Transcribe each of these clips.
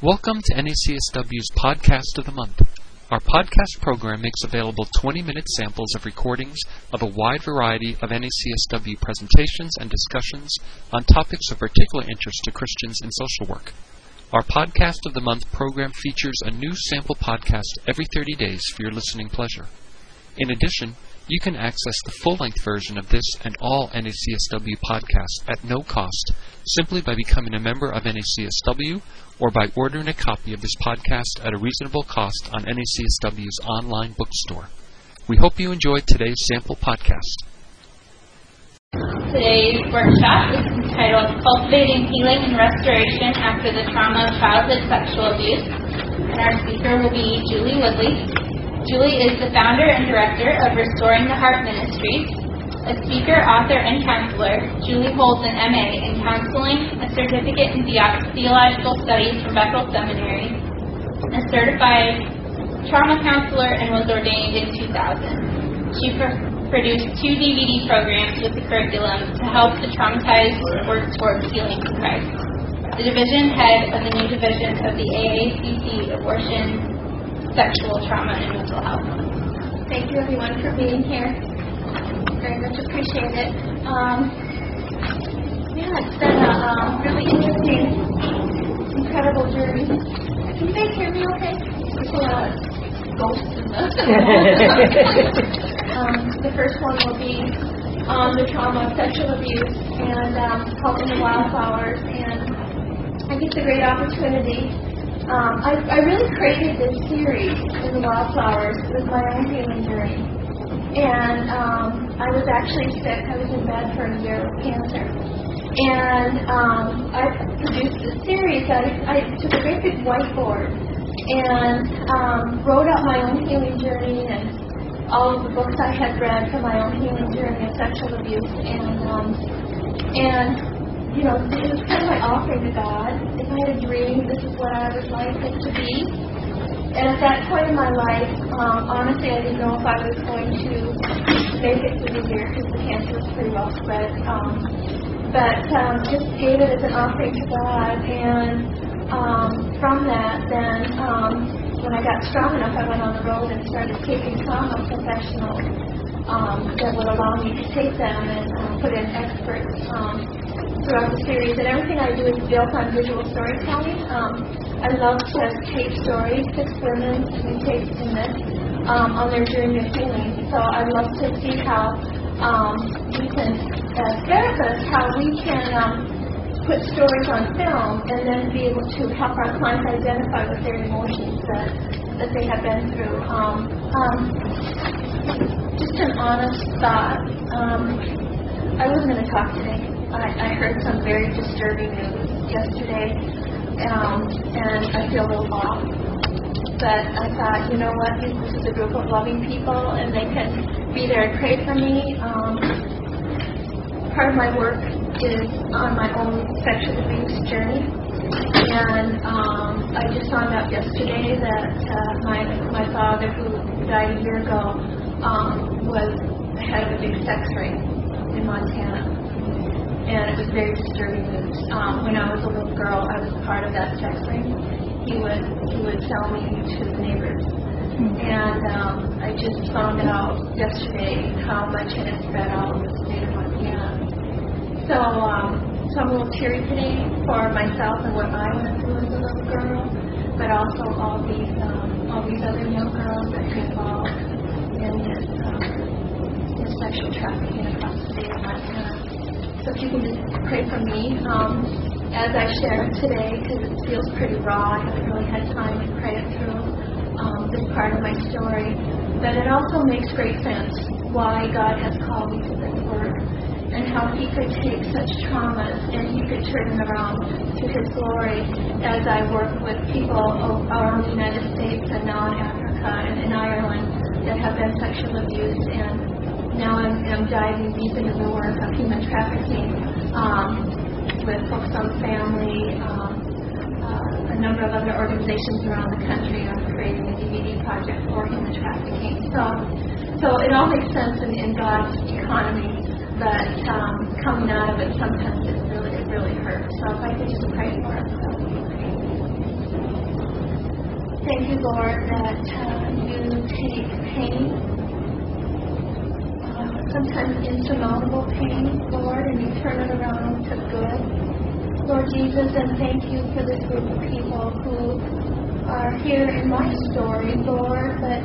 Welcome to NACSW's Podcast of the Month. Our podcast program makes available 20 minute samples of recordings of a wide variety of NACSW presentations and discussions on topics of particular interest to Christians in social work. Our Podcast of the Month program features a new sample podcast every 30 days for your listening pleasure. In addition, you can access the full length version of this and all NACSW podcasts at no cost simply by becoming a member of NACSW or by ordering a copy of this podcast at a reasonable cost on NACSW's online bookstore. We hope you enjoyed today's sample podcast. Today's workshop is entitled Cultivating Healing and Restoration After the Trauma of Childhood Sexual Abuse, and our speaker will be Julie Woodley. Julie is the founder and director of Restoring the Heart Ministries. A speaker, author, and counselor, Julie holds an MA in counseling, a certificate in theological studies from Bethel Seminary, a certified trauma counselor, and was ordained in 2000. She pr- produced two DVD programs with the curriculum to help the traumatized work towards healing in Christ. The division head of the new division of the AACC Abortion sexual trauma and mental health. Thank you, everyone, for being here. Very much appreciate it. Um, yeah, it's been a um, really interesting, incredible journey. Can you guys hear me okay? There's a lot of ghosts in the. um, the first one will be on the trauma of sexual abuse and um, In the Wildflowers. And I think it's a great opportunity um, I, I really created this series in the Wildflowers with my own healing journey. And um, I was actually sick. I was in bed for a year with cancer. And um, I produced this series. I, I took a great big whiteboard and um, wrote out my own healing journey and all of the books I had read for my own healing journey of sexual abuse. And um, and you know, it was kind of my offering to God. If I had a dream, this is what I would like it to be. And at that point in my life, um, honestly, I didn't know if I was going to make it through the year because the cancer was pretty well spread. Um, but um, just gave it as an offering to God. And um, from that, then um, when I got strong enough, I went on the road and started taking trauma professionals um, that would allow me to take them and uh, put in experts um, throughout the series, and everything I do is built on visual storytelling. Um, I love to tape stories, six women we taped in um, on their journey of healing. So I love to see how um, we can, as therapists, how we can um, put stories on film and then be able to help our clients identify with their emotions that, that they have been through. Um, um, just an honest thought. Um, I wasn't going to talk today. I, I heard some very disturbing news yesterday, um, and I feel a little off. But I thought, you know what, this is a group of loving people, and they can be there and pray for me. Um, part of my work is on my own sexual abuse journey, and um, I just found out yesterday that uh, my my father, who died a year ago, um, was head of a big sex ring in Montana and it was very disturbing news. Um, when I was a little girl, I was part of that sex ring. He would he would tell me to the neighbors, and um, I just found out yesterday how much it had spread all over the state of Montana. So um, so I'm a little teary today for myself and what I went through as a little girl, but also all these um, all these other young girls that are involved in this, um, sexual trafficking across the state of Montana. So if you can just pray for me um, as I share today, because it feels pretty raw. I haven't really had time to pray it through um, this part of my story. But it also makes great sense why God has called me to this work and how He could take such traumas and He could turn them around to His glory as I work with people around the United States and now in Africa and in Ireland that have been sexually abused and now I'm, I'm diving deep into the work of human trafficking um, with Focus on Family, um, uh, a number of other organizations around the country. I'm creating a DVD project for human trafficking. So, so it all makes sense in, in God's economy, but um, coming out of it, sometimes it really, it really hurts. So if I could just pray for us, that thank you, Lord, that uh, you take pain, sometimes insurmountable pain, Lord, and you turn it around to good. Lord Jesus, and thank you for this group of people who are here in my story, Lord, but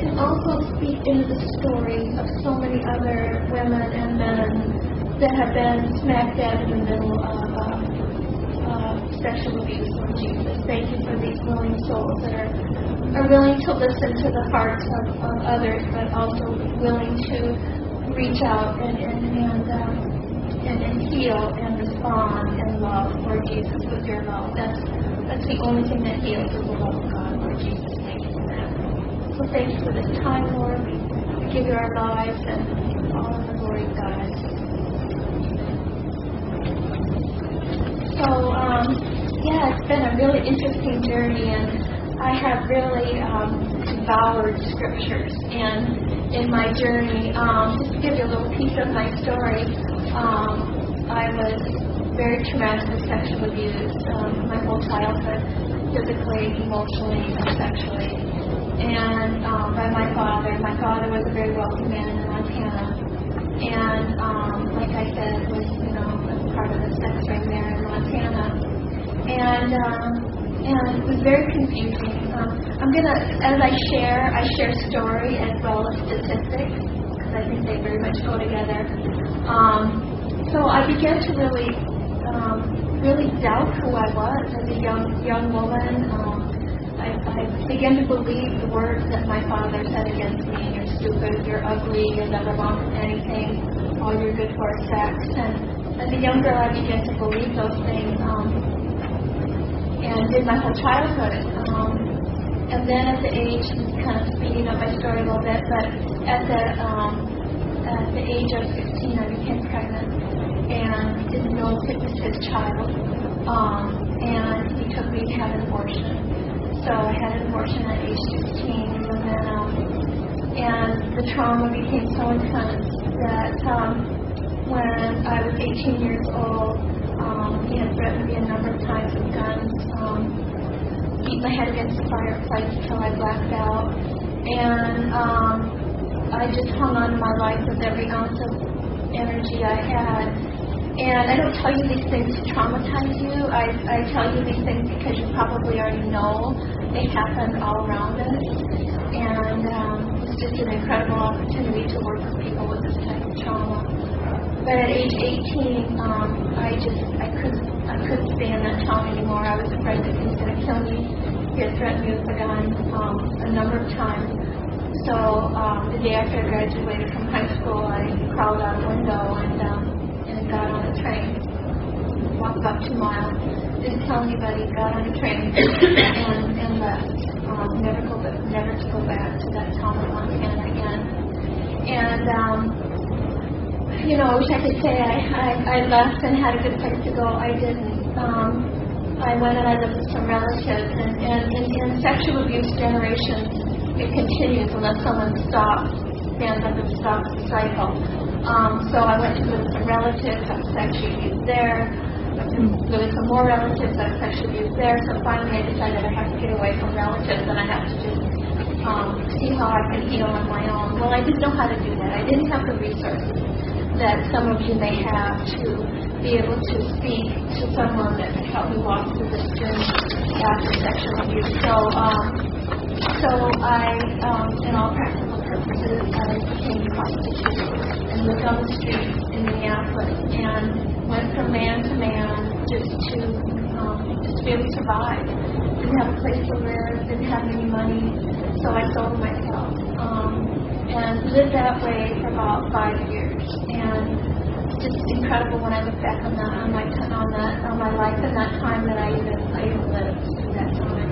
can also speak into the story of so many other women and men that have been smack dab in the middle of uh, sexual abuse, Lord Jesus. Thank you for these willing souls that are, are willing to listen to the hearts of, of others, but also willing to reach out and, and, and, um, and, and heal and respond and love, Lord Jesus, with your love. That's, that's the only thing that heals is the love of God, Lord Jesus. Thank you for that. So thank you for this time, Lord. We give you our lives and all of the glory, God. So, um, yeah, it's been a really interesting journey, and I have really um, devoured scriptures. And in my journey, um, just to give you a little piece of my story, um, I was very traumatically sexually abused um, my whole childhood, physically, emotionally, and sexually. And um, by my father. My father was a very wealthy man in Montana, and um, like I said, was you know was part of the sex ring there in Montana, and um, and it was very confusing. Um, I'm gonna, as I share, I share story as well as statistics because I think they very much go together. Um, so I began to really, um, really doubt who I was as a young young woman. Um, I, I began to believe the words that my father said against me. You're stupid. You're ugly. You'll never amount to anything. All you're good for is sex. And as a young girl, I began to believe those things. Um, and did my whole childhood. Um, and then at the age, kind of speeding up my story a little bit, but at the um, at the age of 16, I became pregnant and didn't know if it was his child. Um, and he took me to have an abortion. So I had an abortion at age 16, and then um, and the trauma became so intense that um, when I was 18 years old, um, he had threatened me a number of times with guns, beat my head against the fireplace until I blacked out, and um, I just hung on to my life with every ounce of energy I had. And I don't tell you these things to traumatize you. I, I tell you these things because you probably already know they happen all around us. And um, it's just an incredible opportunity to work with people with this type of trauma. But at age 18, um, I just I couldn't I couldn't stand that trauma anymore. I was afraid that he was going to kill me. He had threatened me with a gun um, a number of times. So um, the day after I graduated from high school, I crawled out a window and um, and got on a train. Walked about two miles. Didn't tell anybody. Got on a train and and left. Um, never go back, never to go back to that town in Montana again. And um, you know, I wish I could say I, I, I left and had a good place to go. I didn't. Um, I went and I lived with some relatives, and, and in, sexual abuse generations, it continues unless someone stops, stands up and stops the cycle. Um, so I went to with some relatives, I was sexually abused there. To with some more relatives, I was sexually abused there. So finally I decided I have to get away from relatives and I have to just um, see how I can heal on my own. Well, I didn't know how to do that. I didn't have the resources that some of you may have to be able to speak to someone that can help me walk through this journey after sexual abuse. So, um, so I, um, in all practical purposes, I became prostitute and lived on the streets in Minneapolis and went from man to man just to um, just to be able to survive. Didn't have a place to live, didn't have any money, so I sold myself. Um, and lived that way for about five years. And it's just incredible when I look back on that, on my on that, on my life and that time that I even I even lived through that time.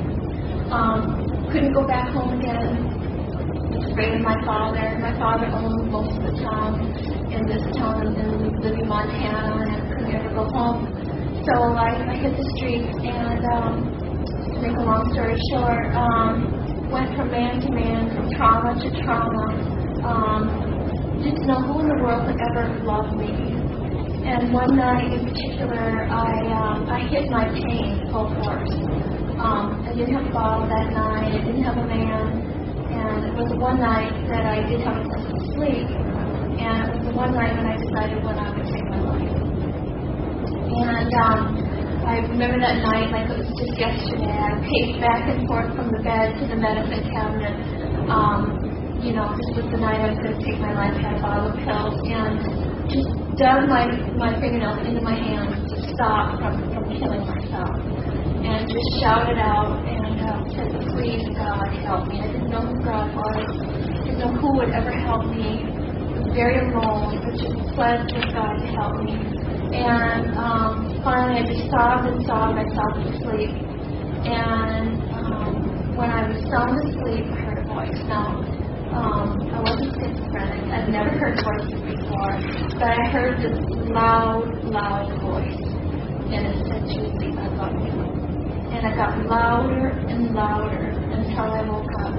Um, couldn't go back home again. Was afraid of my father. My father owned most of the town in this town in living Montana, and couldn't ever go home. So I, I hit the streets, and um, to make a long story short. Um, went from man to man, from trauma to trauma. Um, didn't know who in the world would ever love me. And one night in particular, I um, I hit my pain full force. Um, I didn't have a bottle that night. I didn't have a man. And it was the one night that I did have a of sleep. And it was the one night when I decided when I would take my life. And um, I remember that night like it was just yesterday. I paced back and forth from the bed to the medicine cabinet. Um, you know, this was the night I was going to take my life. I had a bottle of pills and just dug my, my fingernails into my hands to stop from, from killing myself and just shouted out and uh, said, Please, God, help me. I didn't know who God was. I didn't know who would ever help me. I was very alone, but just pled with God to help me. And um, finally, I just sobbed and sobbed myself to sleep. And um, when I was sound asleep, I heard a voice. Now, um, I wasn't schizophrenic. I'd never heard voices before, but I heard this loud, loud voice. And it said, Julie, I love you. And it got louder and louder until I woke up.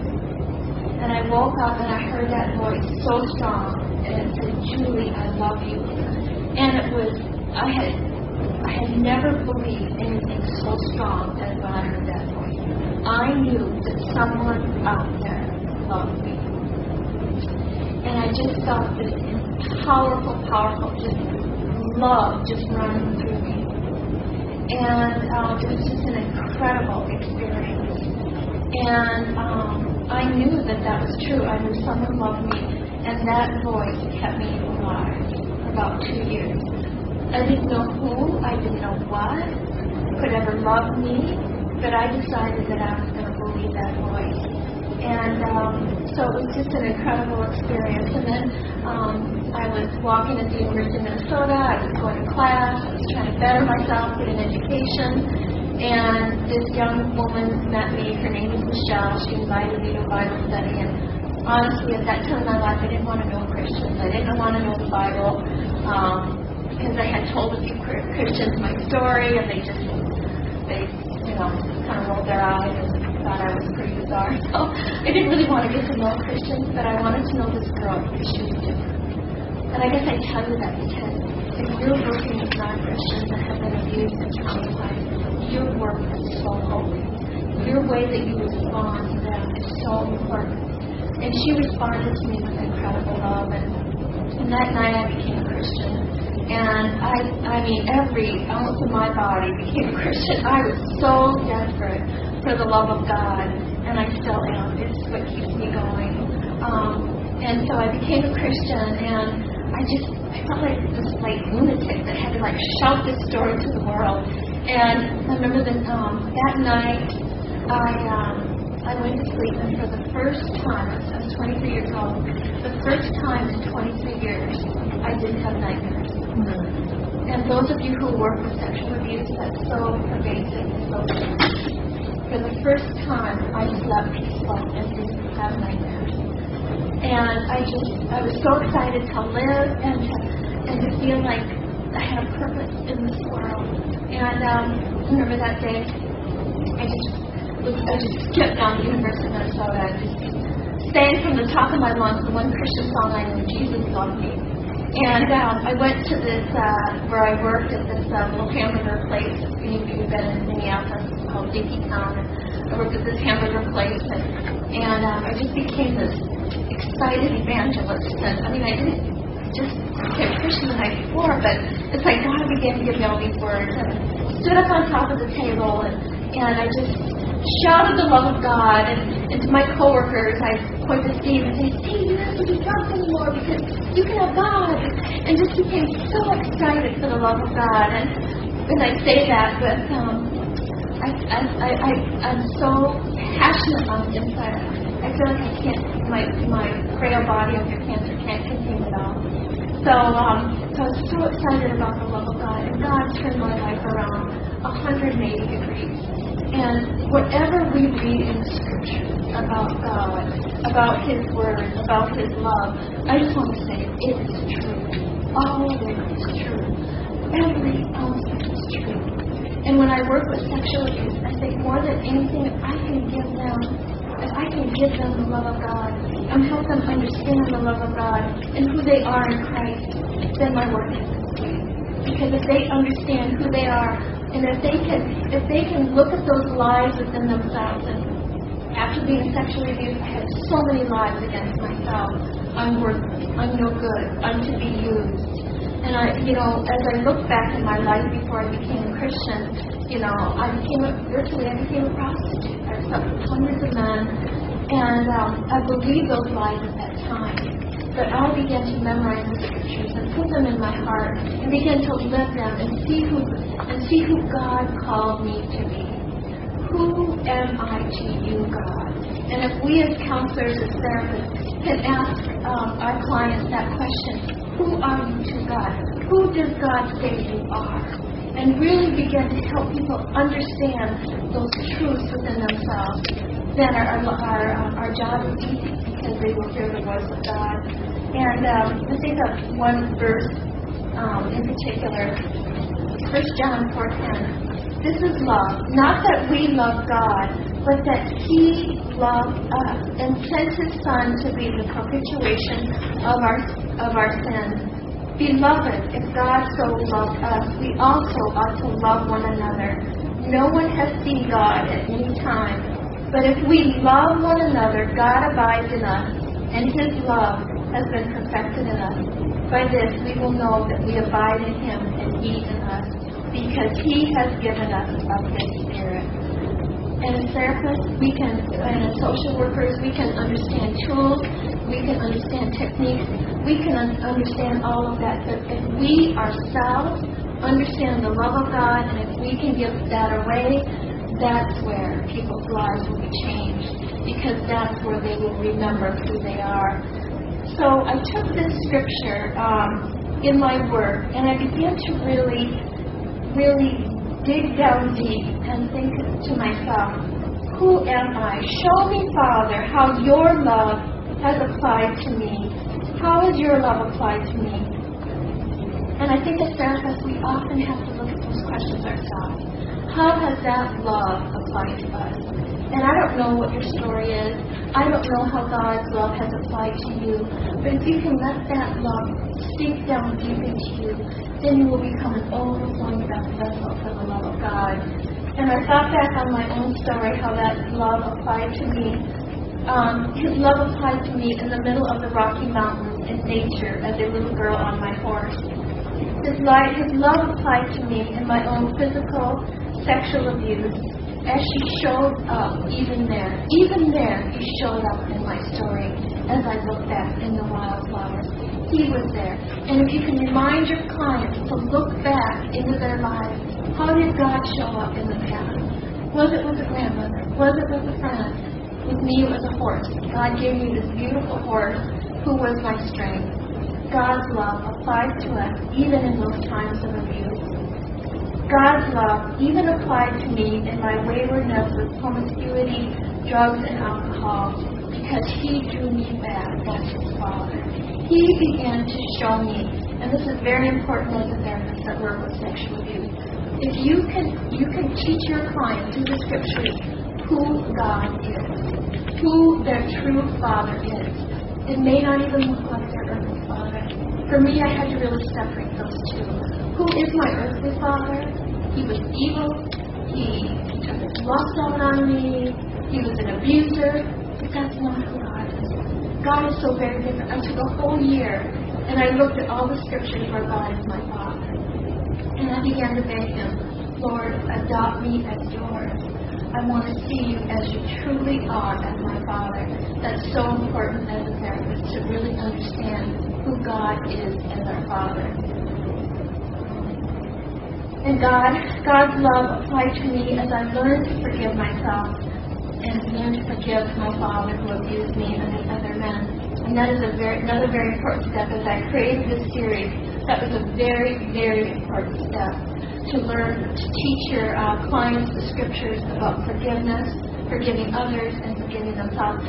And I woke up and I heard that voice so strong, and it said, Julie, I love you. And it was, I had, I had never believed anything so strong as when I heard that voice. I knew that someone out there loved me. And I just felt this powerful, powerful, just love just running through me and um, it was just an incredible experience. And um, I knew that that was true. I knew someone loved me, and that voice kept me alive for about two years. I didn't know who, I didn't know what could ever love me, but I decided that I was going to believe that voice. And um, so it was just an incredible experience. And then um, I was walking at the University of Minnesota. I was going to class. I was trying to better myself, get an education. And this young woman met me. Her name is Michelle. She invited me to Bible study. And honestly, at that time in my life, I didn't want to know Christians. I didn't want to know the Bible um, because I had told a few Christians my story, and they just they you know kind of rolled their eyes thought I was pretty bizarre. So I didn't really want to get to know Christians, but I wanted to know this girl because she was different. And I guess I tell you that because if you're working with non-Christians that have been abused and traumatized, your work is so holy. Your way that you respond to them is so important. And she responded to me with incredible love. And, and that night I became a Christian. And I, I mean, every ounce of my body became a Christian. I was so desperate for the love of God, and I still am. It's what keeps me going. Um, and so I became a Christian, and I just I felt like this like lunatic that had to like shout this story to the world. And I remember that um, that night I um, I went to sleep, and for the first time, I was 23 years old. The first time in 23 years, I didn't have nightmares. Mm-hmm. And those of you who work with sexual abuse, that's so pervasive, so for the first time, I slept peaceful and didn't have nightmares. And I just, I was so excited to live and to, and to feel like I had a purpose in this world. And um, I remember that day, I just, was, I just skipped down the University of Minnesota and just sang from the top of my lungs the one Christian song I knew, Jesus Loved Me. And um, I went to this, uh, where I worked at this uh, little hamburger place. If you have been in Minneapolis, called Dinky Town. I worked at this hamburger place, and, and um, I just became this excited evangelist. And I mean, I didn't just became Christian the night before, but it's like God began to give me all these words. And stood up on top of the table, and, and I just shouted the love of God. And, and to my coworkers, I point to Steve and say, Steve, you don't have to be drunk anymore because you can have God. And just became so excited for the love of God. And, and I say that, but um, I, I, I, I'm so passionate on the inside. I feel like I can't, my, my frail body your cancer can't contain it all. So, um, so I was so excited about the love of God. And God turned my life around 180 degrees. And whatever we read in the scriptures about God, about His Word, about His love, I just want to say it is true. All of it is true. Every And when I work with sexual abuse, I think more than anything, if I can give them, if I can give them the love of God and help them understand the love of God and who they are in Christ, then my work is complete. Because if they understand who they are, And if they can, if they can look at those lies within themselves, and after being sexually abused, I had so many lies against myself. I'm worthless. I'm no good. I'm to be used. And I, you know, as I look back in my life before I became a Christian, you know, I became a, virtually I became a prostitute. I slept with hundreds of men, and um, I believed those lies at that time. But I began to memorize the scriptures and put them in my heart, and begin to live them and see who and see who God called me to be. Who am I to you, God? And if we as counselors, as therapists, can ask um, our clients that question, who are you to God? Who does God say you are? And really begin to help people understand those truths within themselves. Then our, our, our job is easy because they will hear the voice of God. And um, I think of one verse um, in particular, 1 John 4.10. This is love. Not that we love God, but that He loved us and sent His Son to be the propitiation of our of our sins. Beloved, if God so loved us, we also ought to love one another. No one has seen God at any time. But if we love one another, God abides in us, and His love has been perfected in us. By this we will know that we abide in Him and He in us, because He has given us His Spirit. And as therapists, we can, and as social workers, we can understand tools, we can understand techniques, we can un- understand all of that. But if we ourselves understand the love of God, and if we can give that away, that's where people's lives will be changed, because that's where they will remember who they are. So I took this scripture um, in my work, and I began to really, really dig down deep and think to myself, who am I? Show me, Father, how your love has applied to me. How has your love applied to me? And I think as therapists, we often have to look at those questions ourselves. How has that love applied to us? And I don't know what your story is. I don't know how God's love has applied to you. But if you can let that love sink down deep into you, then you will become an overflowing vessel for the love of God. And I thought back on my own story, how that love applied to me. Um, his love applied to me in the middle of the Rocky Mountains in nature as a little girl on my horse. His, life, his love applied to me in my own physical, sexual abuse as she showed up even there. Even there, he showed up in my story as I look back in the wildflowers. He was there. And if you can remind your clients to look back into their lives, how did God show up in the past? Was it with a grandmother? Was it with a friend? With me, it was a horse. God gave me this beautiful horse who was my strength. God's love applies to us even in those times of abuse. God's love even applied to me in my waywardness with promiscuity, drugs, and alcohol because He drew me back. That's His Father. He began to show me, and this is very important as a therapist that work with sexual abuse. If you can, you can teach your client through the scriptures who God is, who their true Father is. It may not even look like their earthly Father. For me, I had to really separate those two. Who is my earthly Father? He was evil. He lust on me. He was an abuser. But that's not who God is. God is so very different. I took a whole year and I looked at all the scriptures where God is my Father. And I began to beg Him, Lord, adopt me as yours. I want to see you as you truly are as my Father. That's so important as a therapist to really understand who God is as our Father. And God, God's love applied to me as I learned to forgive myself and learned to forgive my father who abused me and the other men. And that is a very, another very important step. As I created this series, that was a very, very important step to learn to teach your uh, clients the scriptures about forgiveness, forgiving others, and forgiving themselves.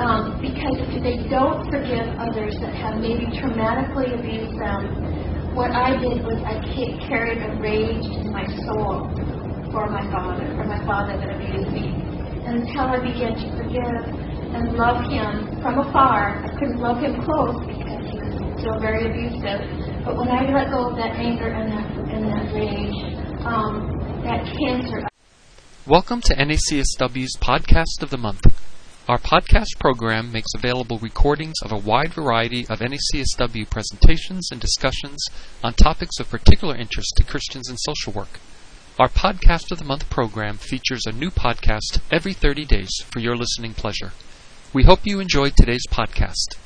Um, because if they don't forgive others that have maybe traumatically abused them, what I did was I carried a rage in my soul for my father, for my father that abused me. And until I began to forgive and love him from afar, I couldn't love him close because he was still very abusive. But when I let go of that anger and that and that rage, um, that cancer. Welcome to NACSW's Podcast of the Month. Our podcast program makes available recordings of a wide variety of NACSW presentations and discussions on topics of particular interest to Christians in social work. Our Podcast of the Month program features a new podcast every 30 days for your listening pleasure. We hope you enjoyed today's podcast.